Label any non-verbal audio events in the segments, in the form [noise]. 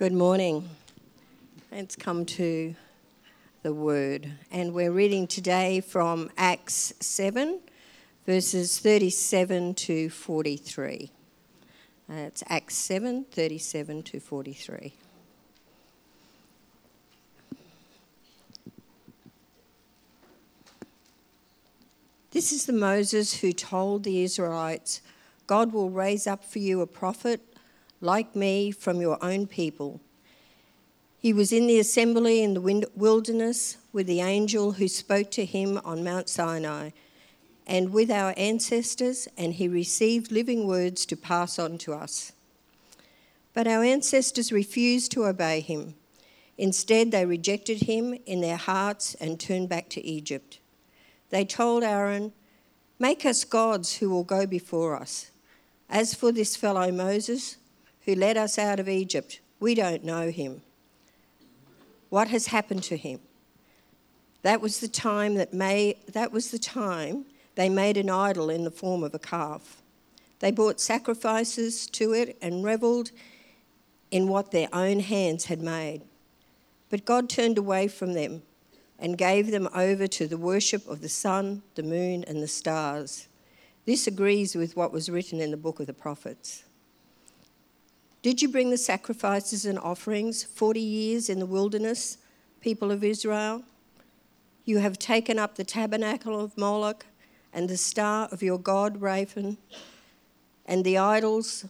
Good morning. Let's come to the word. And we're reading today from Acts 7, verses 37 to 43. Uh, it's Acts 7, 37 to 43. This is the Moses who told the Israelites, God will raise up for you a prophet like me from your own people. He was in the assembly in the wilderness with the angel who spoke to him on Mount Sinai and with our ancestors, and he received living words to pass on to us. But our ancestors refused to obey him. Instead, they rejected him in their hearts and turned back to Egypt. They told Aaron, Make us gods who will go before us. As for this fellow Moses, who led us out of Egypt, we don't know him. What has happened to him? That was the time that May, that was the time they made an idol in the form of a calf. They brought sacrifices to it and revelled in what their own hands had made. But God turned away from them and gave them over to the worship of the sun, the moon, and the stars. This agrees with what was written in the book of the prophets. Did you bring the sacrifices and offerings 40 years in the wilderness, people of Israel? You have taken up the tabernacle of Moloch and the star of your god Rephan and the idols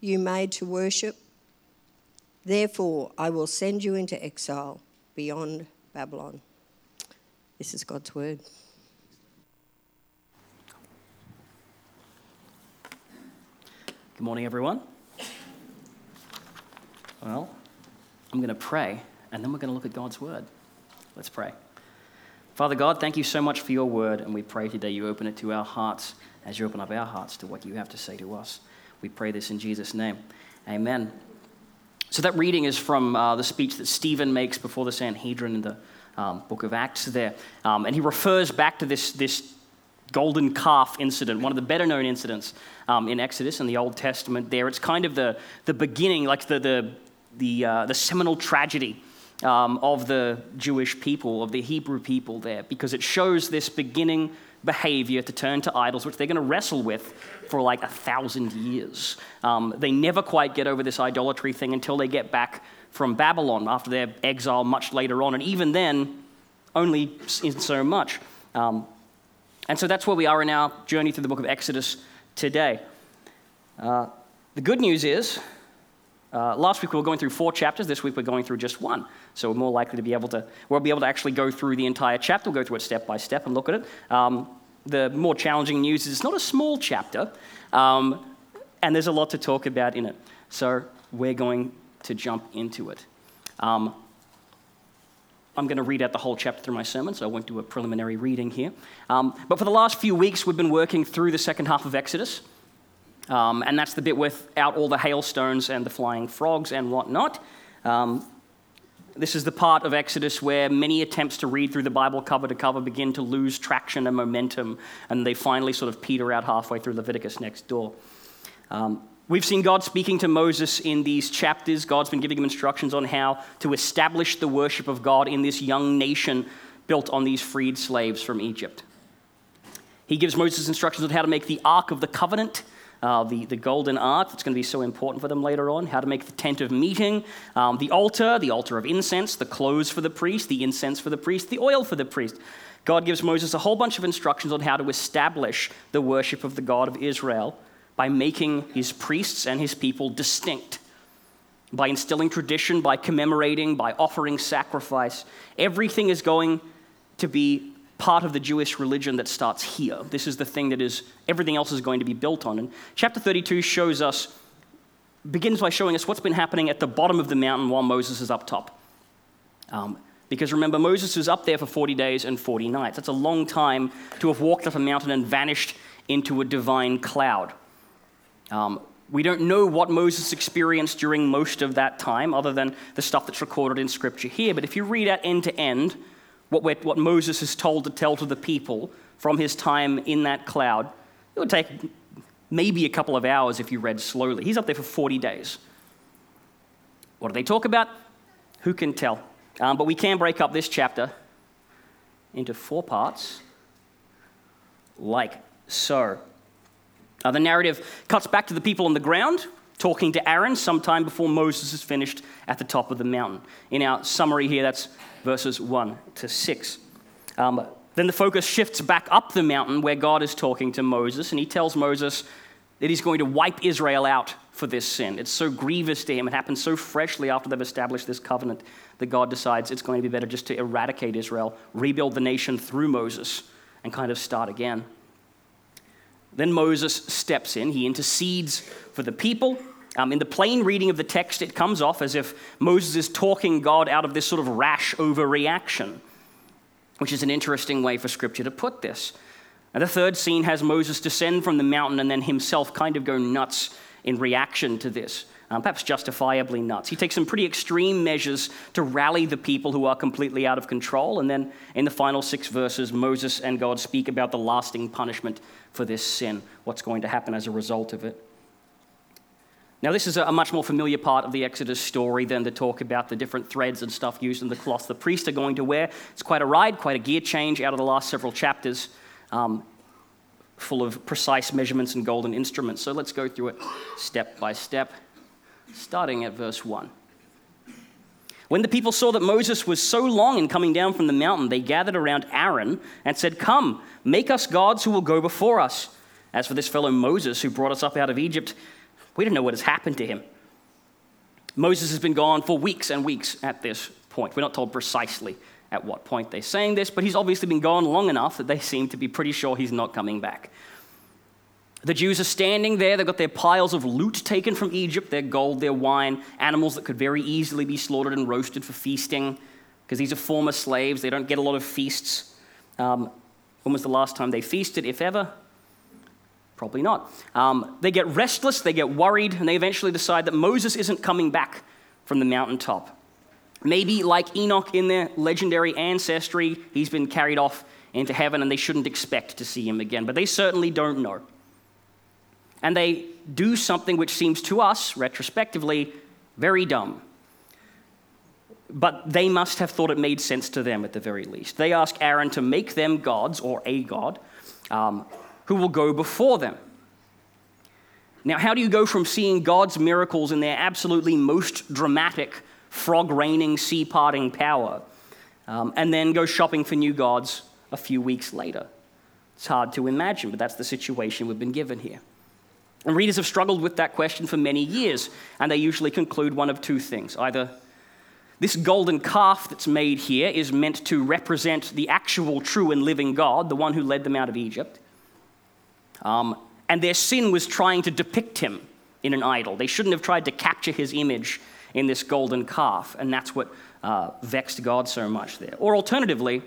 you made to worship. Therefore, I will send you into exile beyond Babylon. This is God's word. Good morning, everyone. Well, I'm going to pray, and then we're going to look at God's word. Let's pray. Father God, thank you so much for your word, and we pray today you open it to our hearts as you open up our hearts to what you have to say to us. We pray this in Jesus' name. Amen. So, that reading is from uh, the speech that Stephen makes before the Sanhedrin in the um, book of Acts there. Um, and he refers back to this, this golden calf incident, one of the better known incidents um, in Exodus and the Old Testament there. It's kind of the, the beginning, like the, the, the, uh, the seminal tragedy um, of the Jewish people, of the Hebrew people there, because it shows this beginning behavior to turn to idols, which they're going to wrestle with for like a thousand years. Um, they never quite get over this idolatry thing until they get back from Babylon after their exile much later on, and even then, only in so much. Um, and so that's where we are in our journey through the book of Exodus today. Uh, the good news is uh, last week we were going through four chapters. This week we're going through just one. So we're more likely to be able to, we'll be able to actually go through the entire chapter. We'll go through it step by step and look at it. Um, the more challenging news is it's not a small chapter, um, and there's a lot to talk about in it. So we're going to jump into it. Um, I'm going to read out the whole chapter through my sermon, so I won't do a preliminary reading here. Um, but for the last few weeks, we've been working through the second half of Exodus. Um, and that's the bit without all the hailstones and the flying frogs and whatnot. Um, this is the part of Exodus where many attempts to read through the Bible cover to cover begin to lose traction and momentum, and they finally sort of peter out halfway through Leviticus next door. Um, we've seen God speaking to Moses in these chapters. God's been giving him instructions on how to establish the worship of God in this young nation built on these freed slaves from Egypt. He gives Moses instructions on how to make the Ark of the Covenant uh, the, the golden ark that's going to be so important for them later on, how to make the tent of meeting, um, the altar, the altar of incense, the clothes for the priest, the incense for the priest, the oil for the priest. God gives Moses a whole bunch of instructions on how to establish the worship of the God of Israel by making his priests and his people distinct, by instilling tradition, by commemorating, by offering sacrifice. Everything is going to be part of the Jewish religion that starts here. This is the thing that is, everything else is going to be built on. And chapter 32 shows us, begins by showing us what's been happening at the bottom of the mountain while Moses is up top. Um, because remember, Moses was up there for 40 days and 40 nights. That's a long time to have walked up a mountain and vanished into a divine cloud. Um, we don't know what Moses experienced during most of that time, other than the stuff that's recorded in Scripture here. But if you read out end to end, what, what Moses is told to tell to the people from his time in that cloud, it would take maybe a couple of hours if you read slowly. He's up there for 40 days. What do they talk about? Who can tell? Um, but we can break up this chapter into four parts, like so. Uh, the narrative cuts back to the people on the ground talking to Aaron sometime before Moses is finished at the top of the mountain. In our summary here, that's verses 1 to 6. Um, then the focus shifts back up the mountain where God is talking to Moses, and he tells Moses that he's going to wipe Israel out for this sin. It's so grievous to him. It happens so freshly after they've established this covenant that God decides it's going to be better just to eradicate Israel, rebuild the nation through Moses, and kind of start again. Then Moses steps in, he intercedes for the people. Um, in the plain reading of the text, it comes off as if Moses is talking God out of this sort of rash overreaction, which is an interesting way for Scripture to put this. And the third scene has Moses descend from the mountain and then himself kind of go nuts in reaction to this, um, perhaps justifiably nuts. He takes some pretty extreme measures to rally the people who are completely out of control. And then in the final six verses, Moses and God speak about the lasting punishment for this sin, what's going to happen as a result of it. Now, this is a much more familiar part of the Exodus story than the talk about the different threads and stuff used in the cloth the priests are going to wear. It's quite a ride, quite a gear change out of the last several chapters, um, full of precise measurements and golden instruments. So let's go through it step by step, starting at verse 1. When the people saw that Moses was so long in coming down from the mountain, they gathered around Aaron and said, Come, make us gods who will go before us. As for this fellow Moses who brought us up out of Egypt, we don't know what has happened to him. Moses has been gone for weeks and weeks at this point. We're not told precisely at what point they're saying this, but he's obviously been gone long enough that they seem to be pretty sure he's not coming back. The Jews are standing there. They've got their piles of loot taken from Egypt their gold, their wine, animals that could very easily be slaughtered and roasted for feasting, because these are former slaves. They don't get a lot of feasts. Um, when was the last time they feasted, if ever? Probably not. Um, they get restless, they get worried, and they eventually decide that Moses isn't coming back from the mountaintop. Maybe, like Enoch in their legendary ancestry, he's been carried off into heaven and they shouldn't expect to see him again. But they certainly don't know. And they do something which seems to us, retrospectively, very dumb. But they must have thought it made sense to them at the very least. They ask Aaron to make them gods, or a god, um, who will go before them. Now, how do you go from seeing God's miracles in their absolutely most dramatic frog raining, sea parting power, um, and then go shopping for new gods a few weeks later? It's hard to imagine, but that's the situation we've been given here. And readers have struggled with that question for many years, and they usually conclude one of two things. Either this golden calf that's made here is meant to represent the actual, true, and living God, the one who led them out of Egypt, um, and their sin was trying to depict him in an idol. They shouldn't have tried to capture his image in this golden calf, and that's what uh, vexed God so much there. Or alternatively,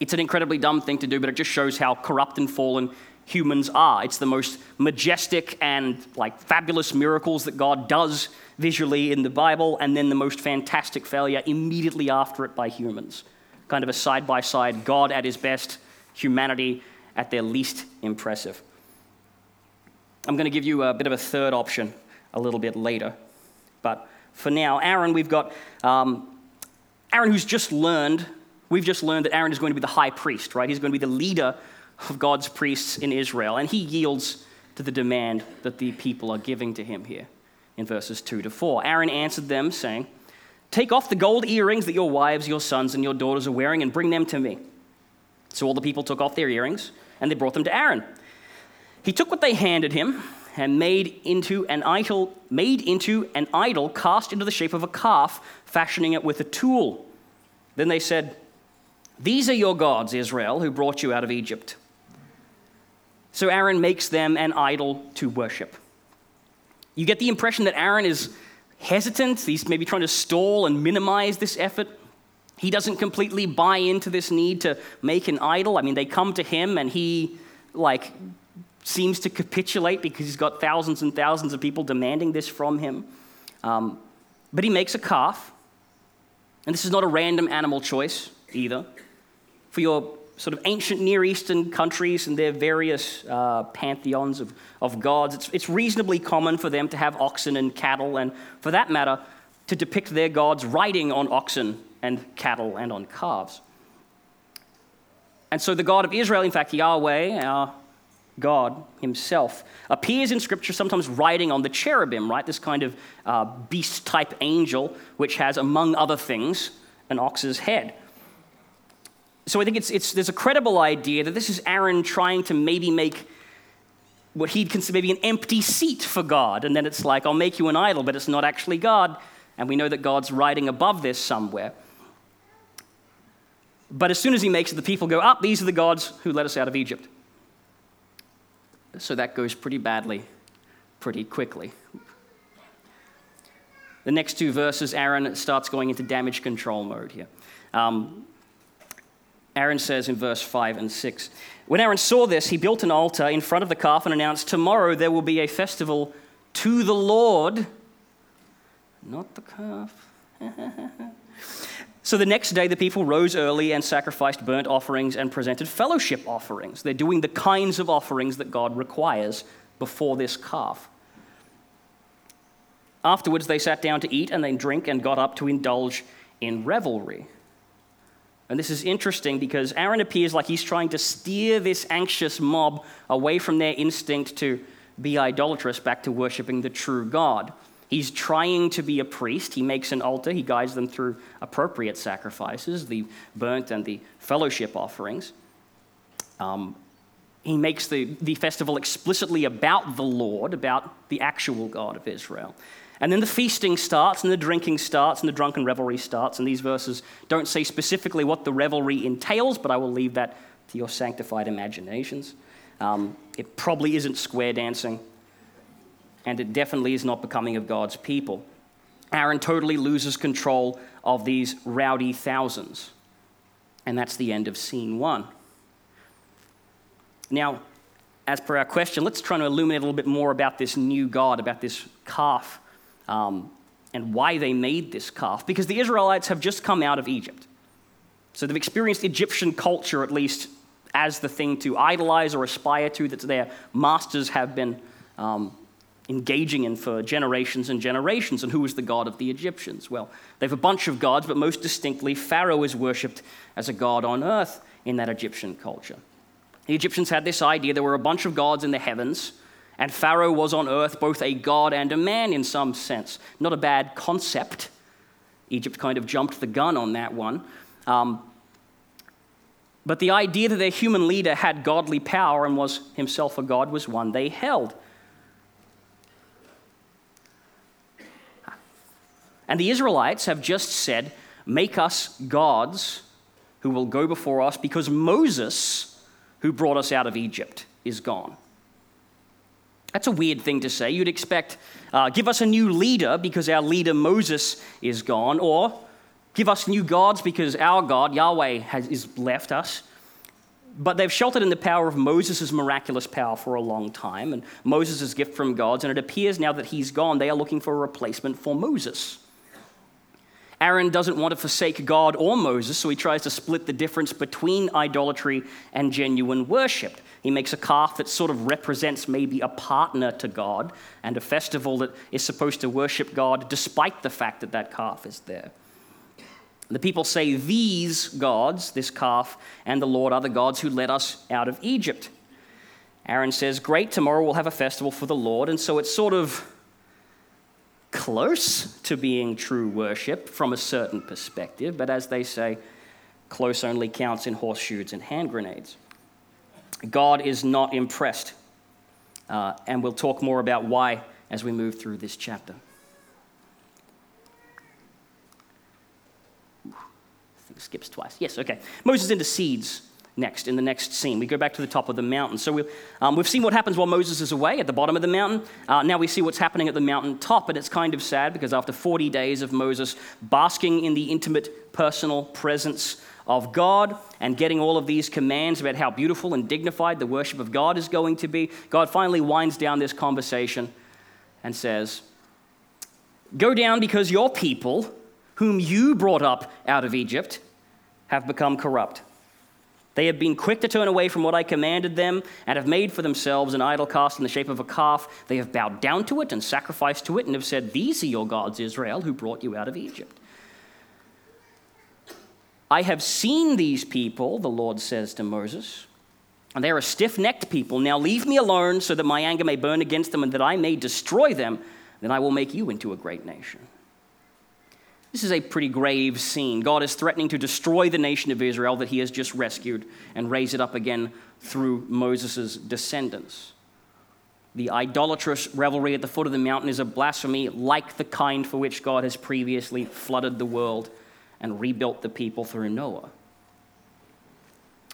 it's an incredibly dumb thing to do, but it just shows how corrupt and fallen humans are. It's the most majestic and like fabulous miracles that God does visually in the Bible, and then the most fantastic failure immediately after it by humans. Kind of a side by side, God at his best, humanity at their least impressive. I'm going to give you a bit of a third option a little bit later. But for now, Aaron, we've got um, Aaron who's just learned, we've just learned that Aaron is going to be the high priest, right? He's going to be the leader of God's priests in Israel. And he yields to the demand that the people are giving to him here in verses 2 to 4. Aaron answered them, saying, Take off the gold earrings that your wives, your sons, and your daughters are wearing and bring them to me. So all the people took off their earrings and they brought them to Aaron. He took what they handed him and made into an idol, made into an idol cast into the shape of a calf, fashioning it with a tool. Then they said, These are your gods, Israel, who brought you out of Egypt. So Aaron makes them an idol to worship. You get the impression that Aaron is hesitant. He's maybe trying to stall and minimize this effort. He doesn't completely buy into this need to make an idol. I mean, they come to him and he, like, seems to capitulate because he's got thousands and thousands of people demanding this from him. Um, but he makes a calf. And this is not a random animal choice either. For your sort of ancient Near Eastern countries and their various uh, pantheons of, of gods, it's, it's reasonably common for them to have oxen and cattle, and for that matter, to depict their gods riding on oxen and cattle and on calves. And so the God of Israel, in fact, Yahweh, our God himself, appears in Scripture sometimes riding on the cherubim, right? This kind of uh, beast type angel, which has, among other things, an ox's head. So I think it's, it's, there's a credible idea that this is Aaron trying to maybe make what he'd consider maybe an empty seat for God. And then it's like, I'll make you an idol, but it's not actually God. And we know that God's riding above this somewhere. But as soon as he makes it, the people go, up, oh, these are the gods who led us out of Egypt. So that goes pretty badly, pretty quickly. The next two verses, Aaron starts going into damage control mode here. Um, Aaron says in verse 5 and 6 When Aaron saw this, he built an altar in front of the calf and announced, Tomorrow there will be a festival to the Lord, not the calf. [laughs] So the next day, the people rose early and sacrificed burnt offerings and presented fellowship offerings. They're doing the kinds of offerings that God requires before this calf. Afterwards, they sat down to eat and then drink and got up to indulge in revelry. And this is interesting because Aaron appears like he's trying to steer this anxious mob away from their instinct to be idolatrous back to worshiping the true God. He's trying to be a priest. He makes an altar. He guides them through appropriate sacrifices, the burnt and the fellowship offerings. Um, he makes the, the festival explicitly about the Lord, about the actual God of Israel. And then the feasting starts, and the drinking starts, and the drunken revelry starts. And these verses don't say specifically what the revelry entails, but I will leave that to your sanctified imaginations. Um, it probably isn't square dancing and it definitely is not becoming of God's people. Aaron totally loses control of these rowdy thousands. And that's the end of scene one. Now, as per our question, let's try to illuminate a little bit more about this new God, about this calf, um, and why they made this calf. Because the Israelites have just come out of Egypt. So they've experienced Egyptian culture, at least, as the thing to idolize or aspire to, that their masters have been um, engaging in for generations and generations. And who was the god of the Egyptians? Well, they have a bunch of gods, but most distinctly, Pharaoh is worshipped as a god on earth in that Egyptian culture. The Egyptians had this idea there were a bunch of gods in the heavens, and Pharaoh was on earth both a god and a man in some sense. Not a bad concept. Egypt kind of jumped the gun on that one. Um, but the idea that their human leader had godly power and was himself a god was one they held. And the Israelites have just said, Make us gods who will go before us because Moses, who brought us out of Egypt, is gone. That's a weird thing to say. You'd expect, uh, give us a new leader because our leader Moses is gone, or give us new gods because our God, Yahweh, has is left us. But they've sheltered in the power of Moses' miraculous power for a long time, and Moses' gift from God, and it appears now that he's gone, they are looking for a replacement for Moses. Aaron doesn't want to forsake God or Moses, so he tries to split the difference between idolatry and genuine worship. He makes a calf that sort of represents maybe a partner to God and a festival that is supposed to worship God despite the fact that that calf is there. The people say, These gods, this calf, and the Lord are the gods who led us out of Egypt. Aaron says, Great, tomorrow we'll have a festival for the Lord. And so it's sort of close to being true worship from a certain perspective, but as they say, close only counts in horseshoes and hand grenades. God is not impressed, uh, and we'll talk more about why as we move through this chapter. I think skips twice. Yes, okay. Moses intercedes next in the next scene. We go back to the top of the mountain. So we've, um, we've seen what happens while Moses is away at the bottom of the mountain. Uh, now we see what's happening at the mountain top, and it's kind of sad because after 40 days of Moses basking in the intimate personal presence of God and getting all of these commands about how beautiful and dignified the worship of God is going to be, God finally winds down this conversation and says, Go down because your people, whom you brought up out of Egypt, have become corrupt. They have been quick to turn away from what I commanded them and have made for themselves an idol cast in the shape of a calf. They have bowed down to it and sacrificed to it and have said, These are your gods, Israel, who brought you out of Egypt. I have seen these people, the Lord says to Moses, and they are a stiff necked people. Now leave me alone so that my anger may burn against them and that I may destroy them. Then I will make you into a great nation. This is a pretty grave scene. God is threatening to destroy the nation of Israel that he has just rescued and raise it up again through Moses' descendants. The idolatrous revelry at the foot of the mountain is a blasphemy like the kind for which God has previously flooded the world and rebuilt the people through Noah.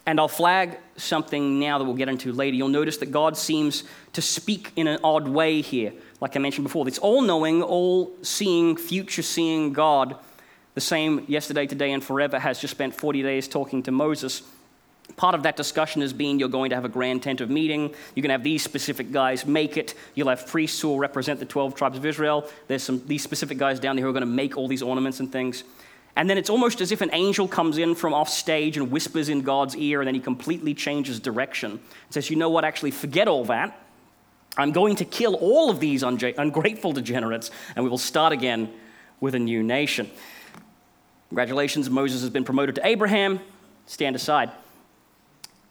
And I'll flag something now that we'll get into later. You'll notice that God seems to speak in an odd way here like I mentioned before. This all knowing, all seeing, future seeing God, the same yesterday, today, and forever, has just spent 40 days talking to Moses. Part of that discussion has been you're going to have a grand tent of meeting. You're going to have these specific guys make it. You'll have priests who will represent the 12 tribes of Israel. There's some these specific guys down there who are going to make all these ornaments and things. And then it's almost as if an angel comes in from off stage and whispers in God's ear, and then he completely changes direction and says, You know what? Actually, forget all that. I'm going to kill all of these ungrateful degenerates, and we will start again with a new nation. Congratulations, Moses has been promoted to Abraham. Stand aside.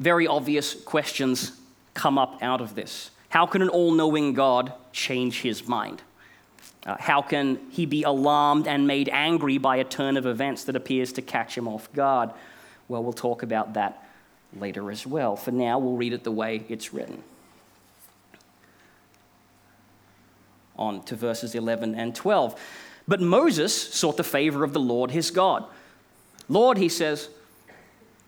Very obvious questions come up out of this. How can an all knowing God change his mind? Uh, how can he be alarmed and made angry by a turn of events that appears to catch him off guard? Well, we'll talk about that later as well. For now, we'll read it the way it's written. on to verses 11 and 12. But Moses sought the favor of the Lord his God. Lord, he says,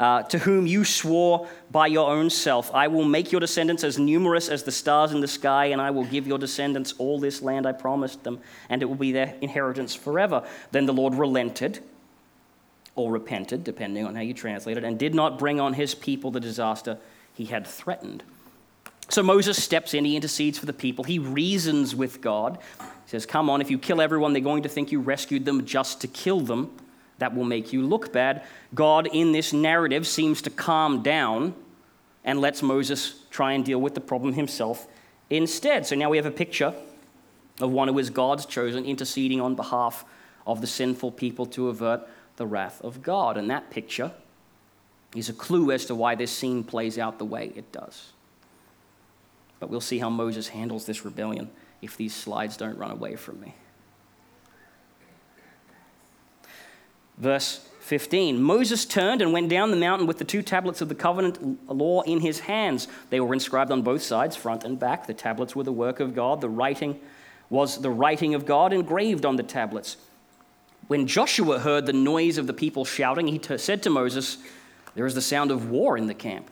uh, to whom you swore by your own self, I will make your descendants as numerous as the stars in the sky, and I will give your descendants all this land I promised them, and it will be their inheritance forever. Then the Lord relented, or repented, depending on how you translate it, and did not bring on his people the disaster he had threatened. So Moses steps in, he intercedes for the people, he reasons with God. He says, Come on, if you kill everyone, they're going to think you rescued them just to kill them. That will make you look bad. God, in this narrative, seems to calm down and lets Moses try and deal with the problem himself instead. So now we have a picture of one who is God's chosen, interceding on behalf of the sinful people to avert the wrath of God. And that picture is a clue as to why this scene plays out the way it does. But we'll see how Moses handles this rebellion if these slides don't run away from me. Verse 15 Moses turned and went down the mountain with the two tablets of the covenant law in his hands. They were inscribed on both sides, front and back. The tablets were the work of God. The writing was the writing of God engraved on the tablets. When Joshua heard the noise of the people shouting, he t- said to Moses, There is the sound of war in the camp.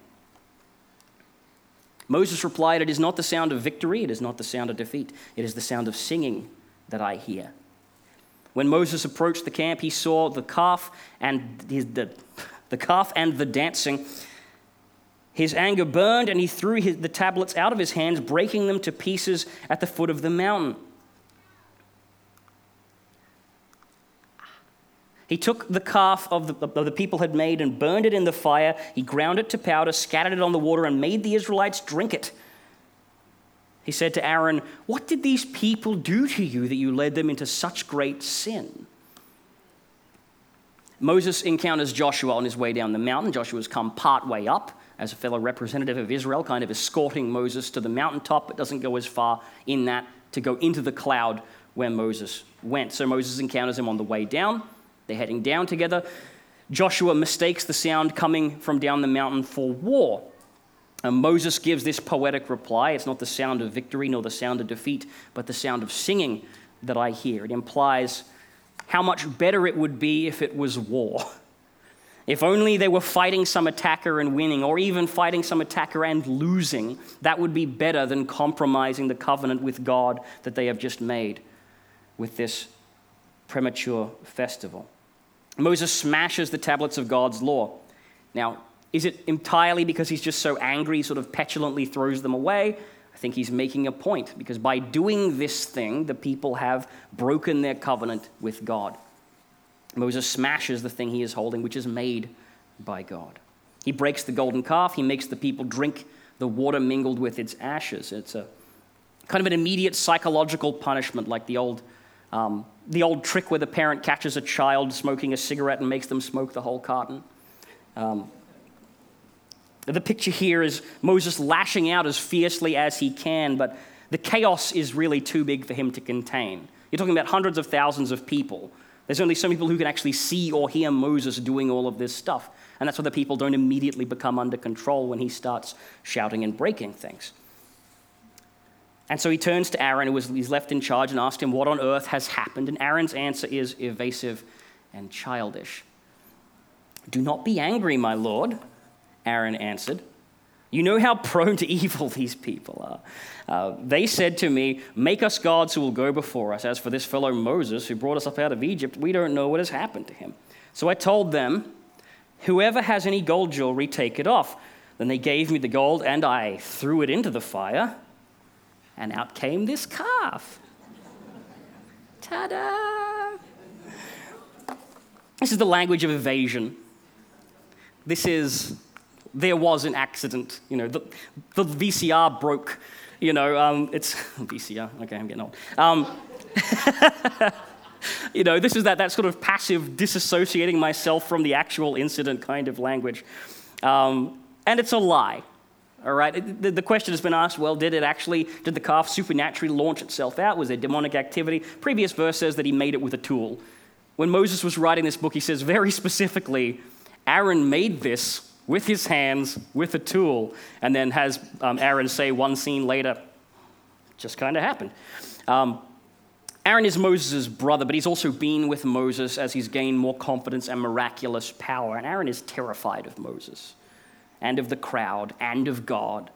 Moses replied, It is not the sound of victory, it is not the sound of defeat, it is the sound of singing that I hear. When Moses approached the camp, he saw the calf and his, the, the calf and the dancing. His anger burned, and he threw his, the tablets out of his hands, breaking them to pieces at the foot of the mountain. He took the calf of the, of the people had made and burned it in the fire. He ground it to powder, scattered it on the water, and made the Israelites drink it. He said to Aaron, What did these people do to you that you led them into such great sin? Moses encounters Joshua on his way down the mountain. Joshua's come part way up as a fellow representative of Israel, kind of escorting Moses to the mountaintop, but doesn't go as far in that to go into the cloud where Moses went. So Moses encounters him on the way down. They're heading down together. Joshua mistakes the sound coming from down the mountain for war. And Moses gives this poetic reply It's not the sound of victory nor the sound of defeat, but the sound of singing that I hear. It implies how much better it would be if it was war. If only they were fighting some attacker and winning, or even fighting some attacker and losing, that would be better than compromising the covenant with God that they have just made with this premature festival. Moses smashes the tablets of God's law. Now, is it entirely because he's just so angry, sort of petulantly throws them away? I think he's making a point because by doing this thing, the people have broken their covenant with God. Moses smashes the thing he is holding, which is made by God. He breaks the golden calf, he makes the people drink the water mingled with its ashes. It's a kind of an immediate psychological punishment, like the old, um, the old trick where the parent catches a child smoking a cigarette and makes them smoke the whole carton. Um, the picture here is Moses lashing out as fiercely as he can, but the chaos is really too big for him to contain. You're talking about hundreds of thousands of people. There's only some people who can actually see or hear Moses doing all of this stuff. And that's why the people don't immediately become under control when he starts shouting and breaking things. And so he turns to Aaron, who was, he's left in charge, and asks him, What on earth has happened? And Aaron's answer is evasive and childish. Do not be angry, my lord, Aaron answered. You know how prone to [laughs] evil these people are. Uh, they said to me, Make us gods who will go before us. As for this fellow Moses who brought us up out of Egypt, we don't know what has happened to him. So I told them, Whoever has any gold jewelry, take it off. Then they gave me the gold, and I threw it into the fire, and out came this calf. [laughs] Ta da! This is the language of evasion. This is, there was an accident. You know, the, the VCR broke. You know, um, it's [laughs] VCR. Okay, I'm getting old. Um, [laughs] you know, this is that, that sort of passive disassociating myself from the actual incident kind of language. Um, and it's a lie. All right, the, the question has been asked well, did it actually, did the calf supernaturally launch itself out? Was there demonic activity? Previous verse says that he made it with a tool. When Moses was writing this book, he says very specifically, Aaron made this with his hands, with a tool, and then has um, Aaron say one scene later, just kind of happened. Um, Aaron is Moses' brother, but he's also been with Moses as he's gained more confidence and miraculous power. And Aaron is terrified of Moses and of the crowd and of God.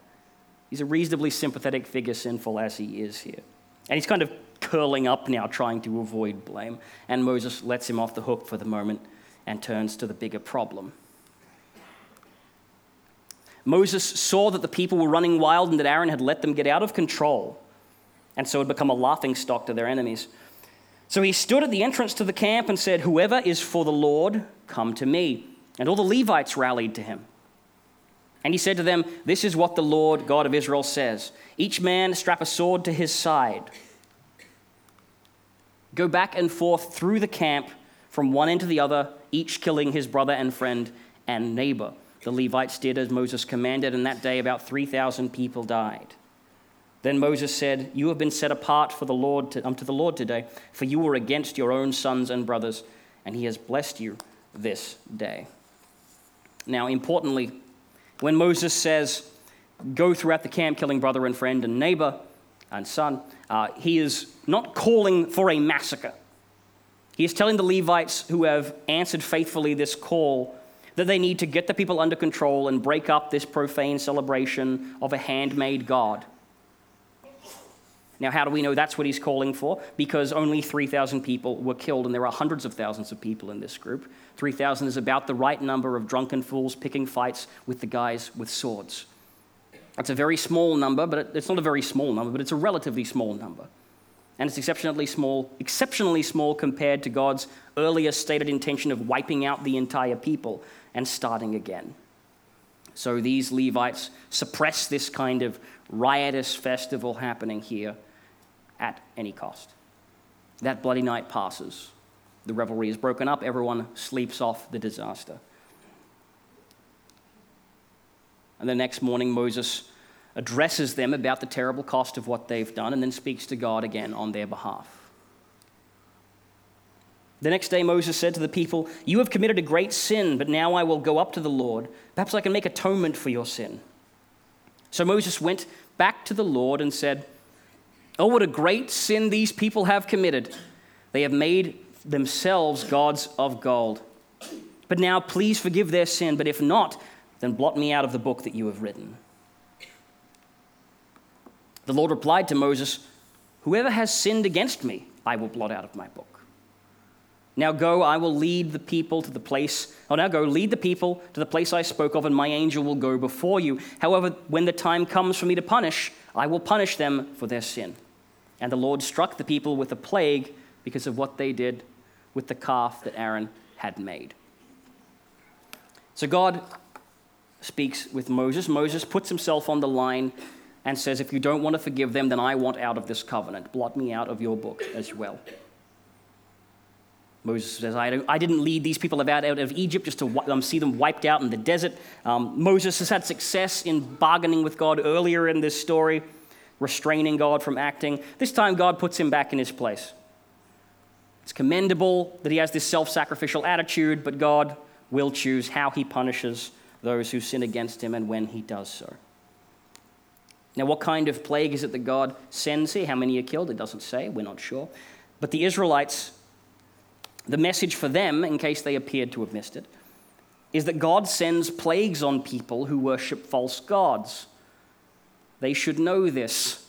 He's a reasonably sympathetic figure, sinful as he is here. And he's kind of curling up now, trying to avoid blame. And Moses lets him off the hook for the moment and turns to the bigger problem. Moses saw that the people were running wild and that Aaron had let them get out of control and so had become a laughing stock to their enemies. So he stood at the entrance to the camp and said, Whoever is for the Lord, come to me. And all the Levites rallied to him. And he said to them, This is what the Lord God of Israel says Each man strap a sword to his side. Go back and forth through the camp from one end to the other, each killing his brother and friend and neighbor. The Levites did as Moses commanded, and that day about 3,000 people died. Then Moses said, You have been set apart for the Lord to, um, to the Lord today, for you were against your own sons and brothers, and he has blessed you this day. Now, importantly, when Moses says, Go throughout the camp killing brother and friend and neighbor and son, uh, he is not calling for a massacre. He is telling the Levites who have answered faithfully this call that they need to get the people under control and break up this profane celebration of a handmade God. Now, how do we know that's what he's calling for? Because only 3,000 people were killed, and there are hundreds of thousands of people in this group. 3,000 is about the right number of drunken fools picking fights with the guys with swords. It's a very small number, but it's not a very small number, but it's a relatively small number. And it's exceptionally small, exceptionally small compared to God's earlier stated intention of wiping out the entire people and starting again. So these Levites suppress this kind of riotous festival happening here at any cost. That bloody night passes. The revelry is broken up. Everyone sleeps off the disaster. And the next morning, Moses addresses them about the terrible cost of what they've done and then speaks to God again on their behalf. The next day, Moses said to the people, You have committed a great sin, but now I will go up to the Lord. Perhaps I can make atonement for your sin. So Moses went back to the Lord and said, Oh, what a great sin these people have committed. They have made themselves gods of gold. But now please forgive their sin, but if not, then blot me out of the book that you have written. The Lord replied to Moses, Whoever has sinned against me, I will blot out of my book. Now go, I will lead the people to the place. Oh, now go, lead the people to the place I spoke of, and my angel will go before you. However, when the time comes for me to punish, I will punish them for their sin. And the Lord struck the people with a plague because of what they did with the calf that Aaron had made. So God speaks with Moses. Moses puts himself on the line and says, If you don't want to forgive them, then I want out of this covenant. Blot me out of your book as well. Moses says, I, I didn't lead these people out, out of Egypt just to um, see them wiped out in the desert. Um, Moses has had success in bargaining with God earlier in this story, restraining God from acting. This time, God puts him back in his place. It's commendable that he has this self sacrificial attitude, but God will choose how he punishes those who sin against him and when he does so. Now, what kind of plague is it that God sends here? How many are killed? It doesn't say. We're not sure. But the Israelites the message for them, in case they appeared to have missed it, is that God sends plagues on people who worship false gods. They should know this.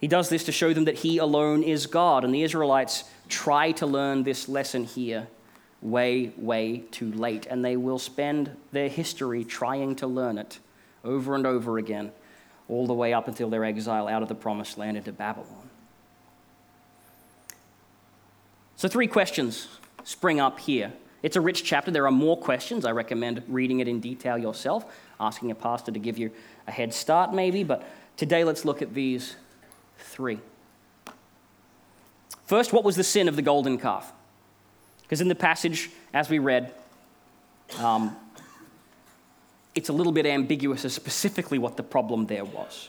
He does this to show them that He alone is God. And the Israelites try to learn this lesson here way, way too late. And they will spend their history trying to learn it over and over again, all the way up until their exile out of the promised land into Babylon. So, three questions spring up here. It's a rich chapter. There are more questions. I recommend reading it in detail yourself, asking a pastor to give you a head start, maybe. But today, let's look at these three. First, what was the sin of the golden calf? Because in the passage, as we read, um, it's a little bit ambiguous as specifically what the problem there was.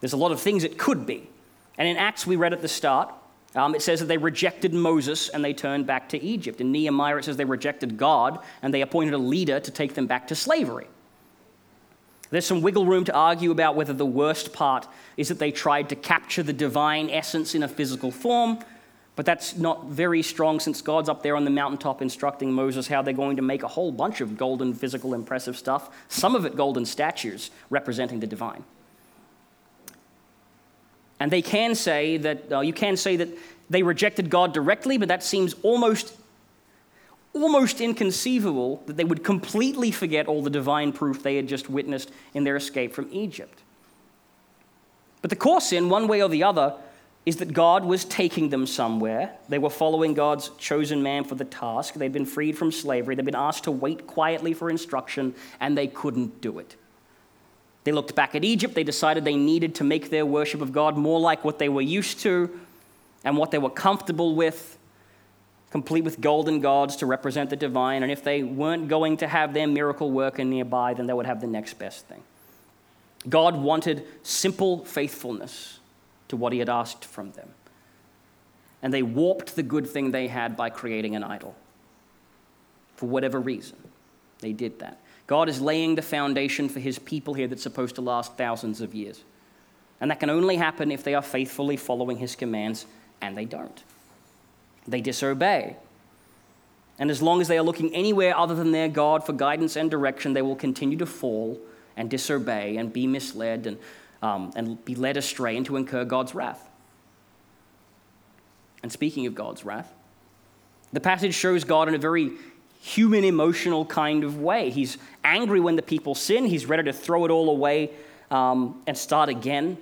There's a lot of things it could be. And in Acts, we read at the start, um, it says that they rejected Moses and they turned back to Egypt. In Nehemiah, it says they rejected God and they appointed a leader to take them back to slavery. There's some wiggle room to argue about whether the worst part is that they tried to capture the divine essence in a physical form, but that's not very strong since God's up there on the mountaintop instructing Moses how they're going to make a whole bunch of golden, physical, impressive stuff, some of it golden statues representing the divine. And they can say that, uh, you can say that they rejected God directly, but that seems almost, almost inconceivable that they would completely forget all the divine proof they had just witnessed in their escape from Egypt. But the core sin, one way or the other, is that God was taking them somewhere. They were following God's chosen man for the task. They'd been freed from slavery. They'd been asked to wait quietly for instruction, and they couldn't do it. They looked back at Egypt. They decided they needed to make their worship of God more like what they were used to and what they were comfortable with, complete with golden gods to represent the divine. And if they weren't going to have their miracle worker nearby, then they would have the next best thing. God wanted simple faithfulness to what he had asked from them. And they warped the good thing they had by creating an idol. For whatever reason, they did that. God is laying the foundation for his people here that's supposed to last thousands of years. And that can only happen if they are faithfully following his commands, and they don't. They disobey. And as long as they are looking anywhere other than their God for guidance and direction, they will continue to fall and disobey and be misled and, um, and be led astray and to incur God's wrath. And speaking of God's wrath, the passage shows God in a very human emotional kind of way. He's angry when the people sin, he's ready to throw it all away um, and start again.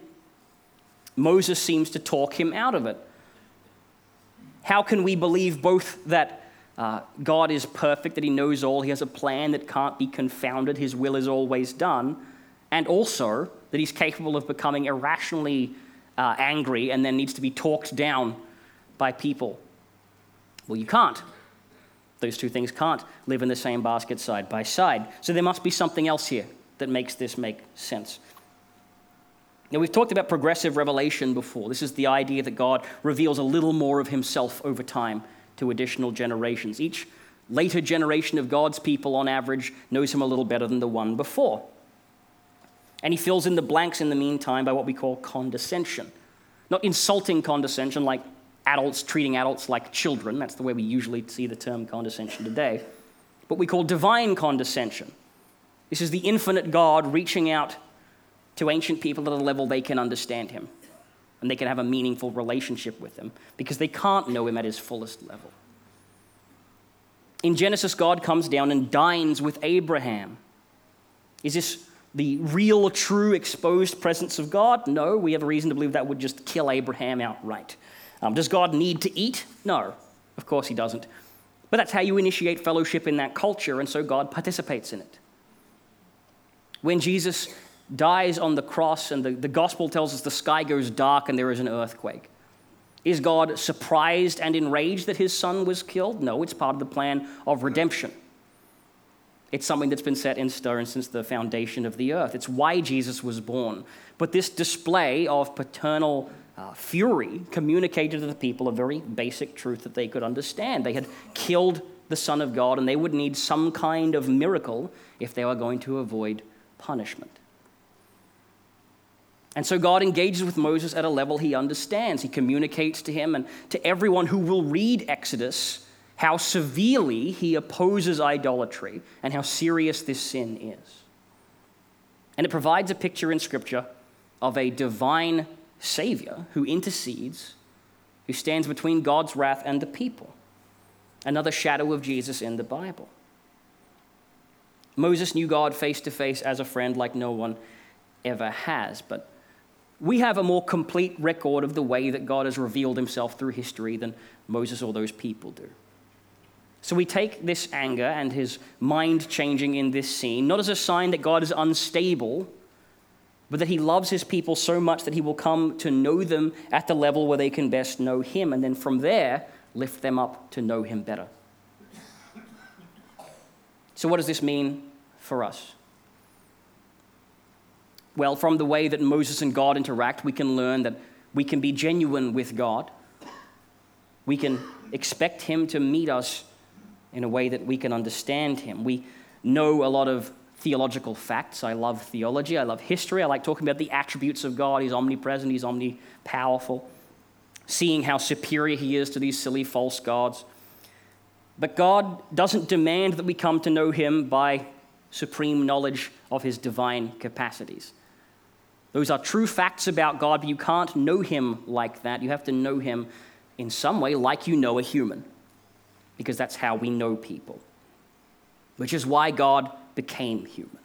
Moses seems to talk him out of it. How can we believe both that uh, God is perfect, that he knows all, he has a plan that can't be confounded, his will is always done, and also that he's capable of becoming irrationally uh, angry and then needs to be talked down by people? Well, you can't. Those two things can't live in the same basket side by side. So there must be something else here that makes this make sense. Now, we've talked about progressive revelation before. This is the idea that God reveals a little more of himself over time to additional generations. Each later generation of God's people, on average, knows him a little better than the one before. And he fills in the blanks in the meantime by what we call condescension. Not insulting condescension like adults treating adults like children. That's the way we usually see the term condescension today. but we call divine condescension. This is the infinite God reaching out to ancient people at a level they can understand him and they can have a meaningful relationship with him because they can't know him at his fullest level. In Genesis, God comes down and dines with Abraham. Is this the real, true, exposed presence of God? No, we have a reason to believe that would just kill Abraham outright. Um, does God need to eat? No, of course he doesn't. But that's how you initiate fellowship in that culture, and so God participates in it. When Jesus dies on the cross, and the, the gospel tells us the sky goes dark and there is an earthquake. Is God surprised and enraged that his son was killed? No, it's part of the plan of redemption. It's something that's been set in stone since the foundation of the earth. It's why Jesus was born. But this display of paternal uh, fury communicated to the people a very basic truth that they could understand. They had killed the Son of God, and they would need some kind of miracle if they were going to avoid punishment. And so God engages with Moses at a level he understands. He communicates to him and to everyone who will read Exodus how severely he opposes idolatry and how serious this sin is. And it provides a picture in Scripture of a divine Savior who intercedes, who stands between God's wrath and the people. Another shadow of Jesus in the Bible. Moses knew God face to face as a friend like no one ever has, but we have a more complete record of the way that God has revealed himself through history than Moses or those people do. So we take this anger and his mind changing in this scene not as a sign that God is unstable, but that he loves his people so much that he will come to know them at the level where they can best know him, and then from there, lift them up to know him better. So, what does this mean for us? Well, from the way that Moses and God interact, we can learn that we can be genuine with God. We can expect Him to meet us in a way that we can understand Him. We know a lot of theological facts. I love theology. I love history. I like talking about the attributes of God. He's omnipresent, He's omnipowerful. Seeing how superior He is to these silly false gods. But God doesn't demand that we come to know Him by supreme knowledge of His divine capacities. Those are true facts about God, but you can't know Him like that. You have to know Him in some way like you know a human, because that's how we know people, which is why God became human.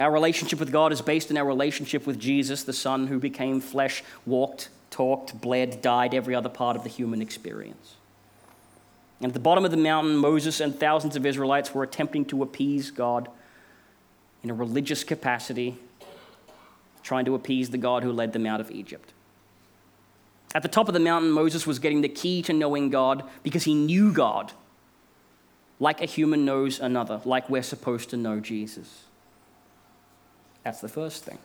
Our relationship with God is based on our relationship with Jesus, the Son who became flesh, walked, talked, bled, died, every other part of the human experience. And at the bottom of the mountain, Moses and thousands of Israelites were attempting to appease God in a religious capacity, trying to appease the God who led them out of Egypt. At the top of the mountain, Moses was getting the key to knowing God because he knew God like a human knows another, like we're supposed to know Jesus. That's the first thing.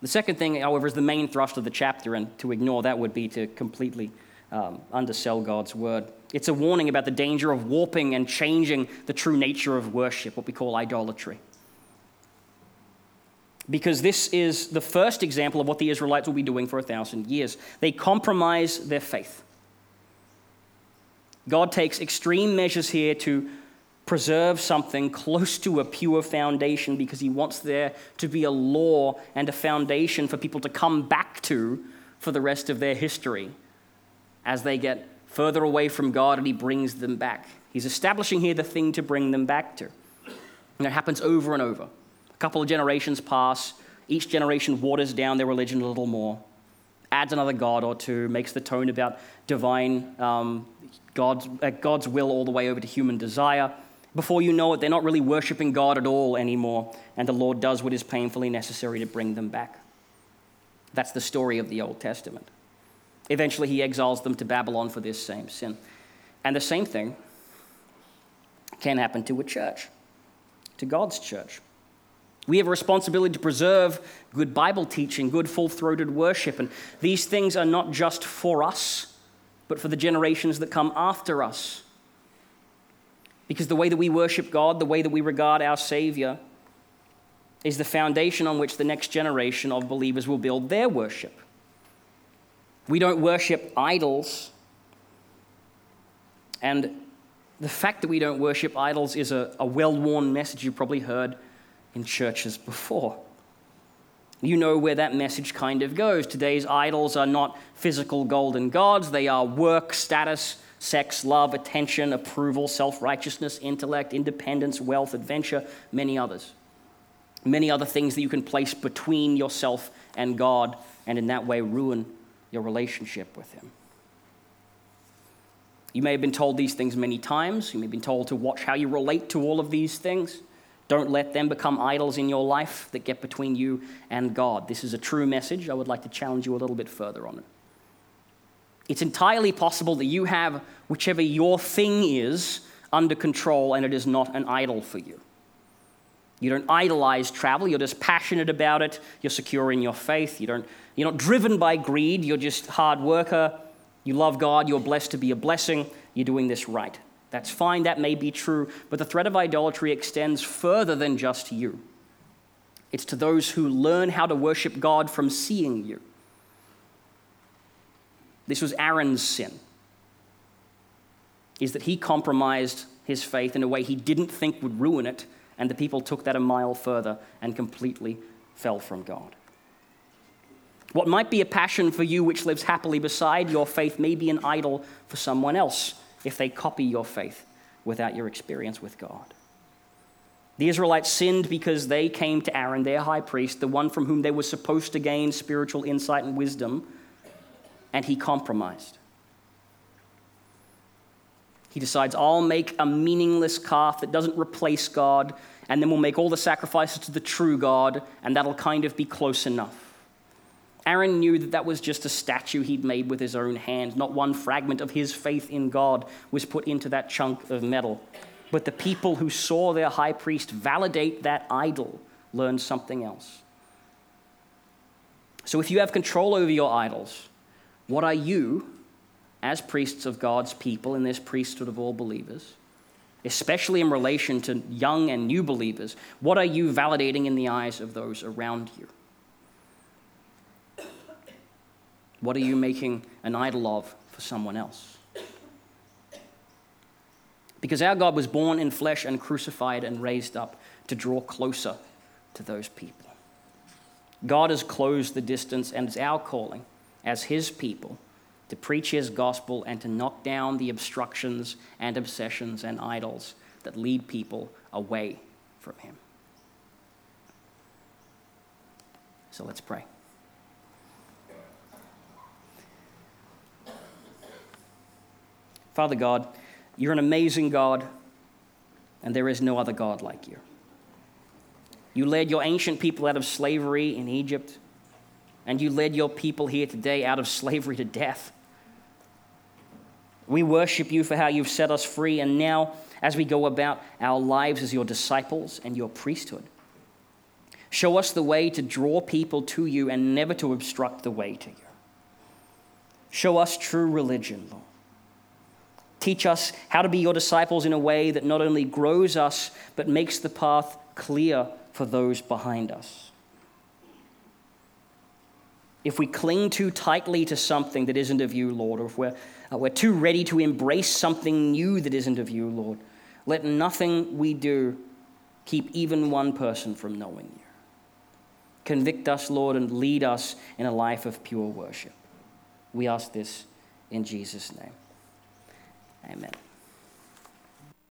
The second thing, however, is the main thrust of the chapter, and to ignore that would be to completely um, undersell God's word. It's a warning about the danger of warping and changing the true nature of worship, what we call idolatry. Because this is the first example of what the Israelites will be doing for a thousand years. They compromise their faith. God takes extreme measures here to preserve something close to a pure foundation because he wants there to be a law and a foundation for people to come back to for the rest of their history as they get further away from God and he brings them back. He's establishing here the thing to bring them back to. And it happens over and over. Couple of generations pass, each generation waters down their religion a little more, adds another God or two, makes the tone about divine um, God's, uh, God's will all the way over to human desire. Before you know it, they're not really worshiping God at all anymore, and the Lord does what is painfully necessary to bring them back. That's the story of the Old Testament. Eventually, he exiles them to Babylon for this same sin. And the same thing can happen to a church, to God's church. We have a responsibility to preserve good Bible teaching, good full throated worship. And these things are not just for us, but for the generations that come after us. Because the way that we worship God, the way that we regard our Savior, is the foundation on which the next generation of believers will build their worship. We don't worship idols. And the fact that we don't worship idols is a, a well worn message you've probably heard in churches before. You know where that message kind of goes. Today's idols are not physical golden gods, they are work, status, sex, love, attention, approval, self righteousness, intellect, independence, wealth, adventure, many others. Many other things that you can place between yourself and God, and in that way ruin your relationship with Him. You may have been told these things many times. You may have been told to watch how you relate to all of these things. Don't let them become idols in your life that get between you and God. This is a true message. I would like to challenge you a little bit further on it. It's entirely possible that you have whichever your thing is under control and it is not an idol for you. You don't idolize travel, you're just passionate about it, you're secure in your faith, you don't, you're not driven by greed, you're just hard worker, you love God, you're blessed to be a blessing, you're doing this right. That's fine, that may be true, but the threat of idolatry extends further than just you. It's to those who learn how to worship God from seeing you. This was Aaron's sin. Is that he compromised his faith in a way he didn't think would ruin it, and the people took that a mile further and completely fell from God. What might be a passion for you which lives happily beside your faith may be an idol for someone else if they copy your faith without your experience with God. The Israelites sinned because they came to Aaron, their high priest, the one from whom they were supposed to gain spiritual insight and wisdom, and he compromised. He decides, I'll make a meaningless calf that doesn't replace God, and then we'll make all the sacrifices to the true God, and that'll kind of be close enough. Aaron knew that that was just a statue he'd made with his own hand. Not one fragment of his faith in God was put into that chunk of metal. But the people who saw their high priest validate that idol learned something else. So if you have control over your idols, what are you, as priests of God's people in this priesthood of all believers, especially in relation to young and new believers, what are you validating in the eyes of those around you? What are you making an idol of for someone else? Because our God was born in flesh and crucified and raised up to draw closer to those people. God has closed the distance, and it's our calling as His people to preach His gospel and to knock down the obstructions and obsessions and idols that lead people away from Him. So let's pray. Father God, you're an amazing God, and there is no other God like you. You led your ancient people out of slavery in Egypt, and you led your people here today out of slavery to death. We worship you for how you've set us free, and now, as we go about our lives as your disciples and your priesthood, show us the way to draw people to you and never to obstruct the way to you. Show us true religion, Lord. Teach us how to be your disciples in a way that not only grows us, but makes the path clear for those behind us. If we cling too tightly to something that isn't of you, Lord, or if we're, uh, we're too ready to embrace something new that isn't of you, Lord, let nothing we do keep even one person from knowing you. Convict us, Lord, and lead us in a life of pure worship. We ask this in Jesus' name. Amen.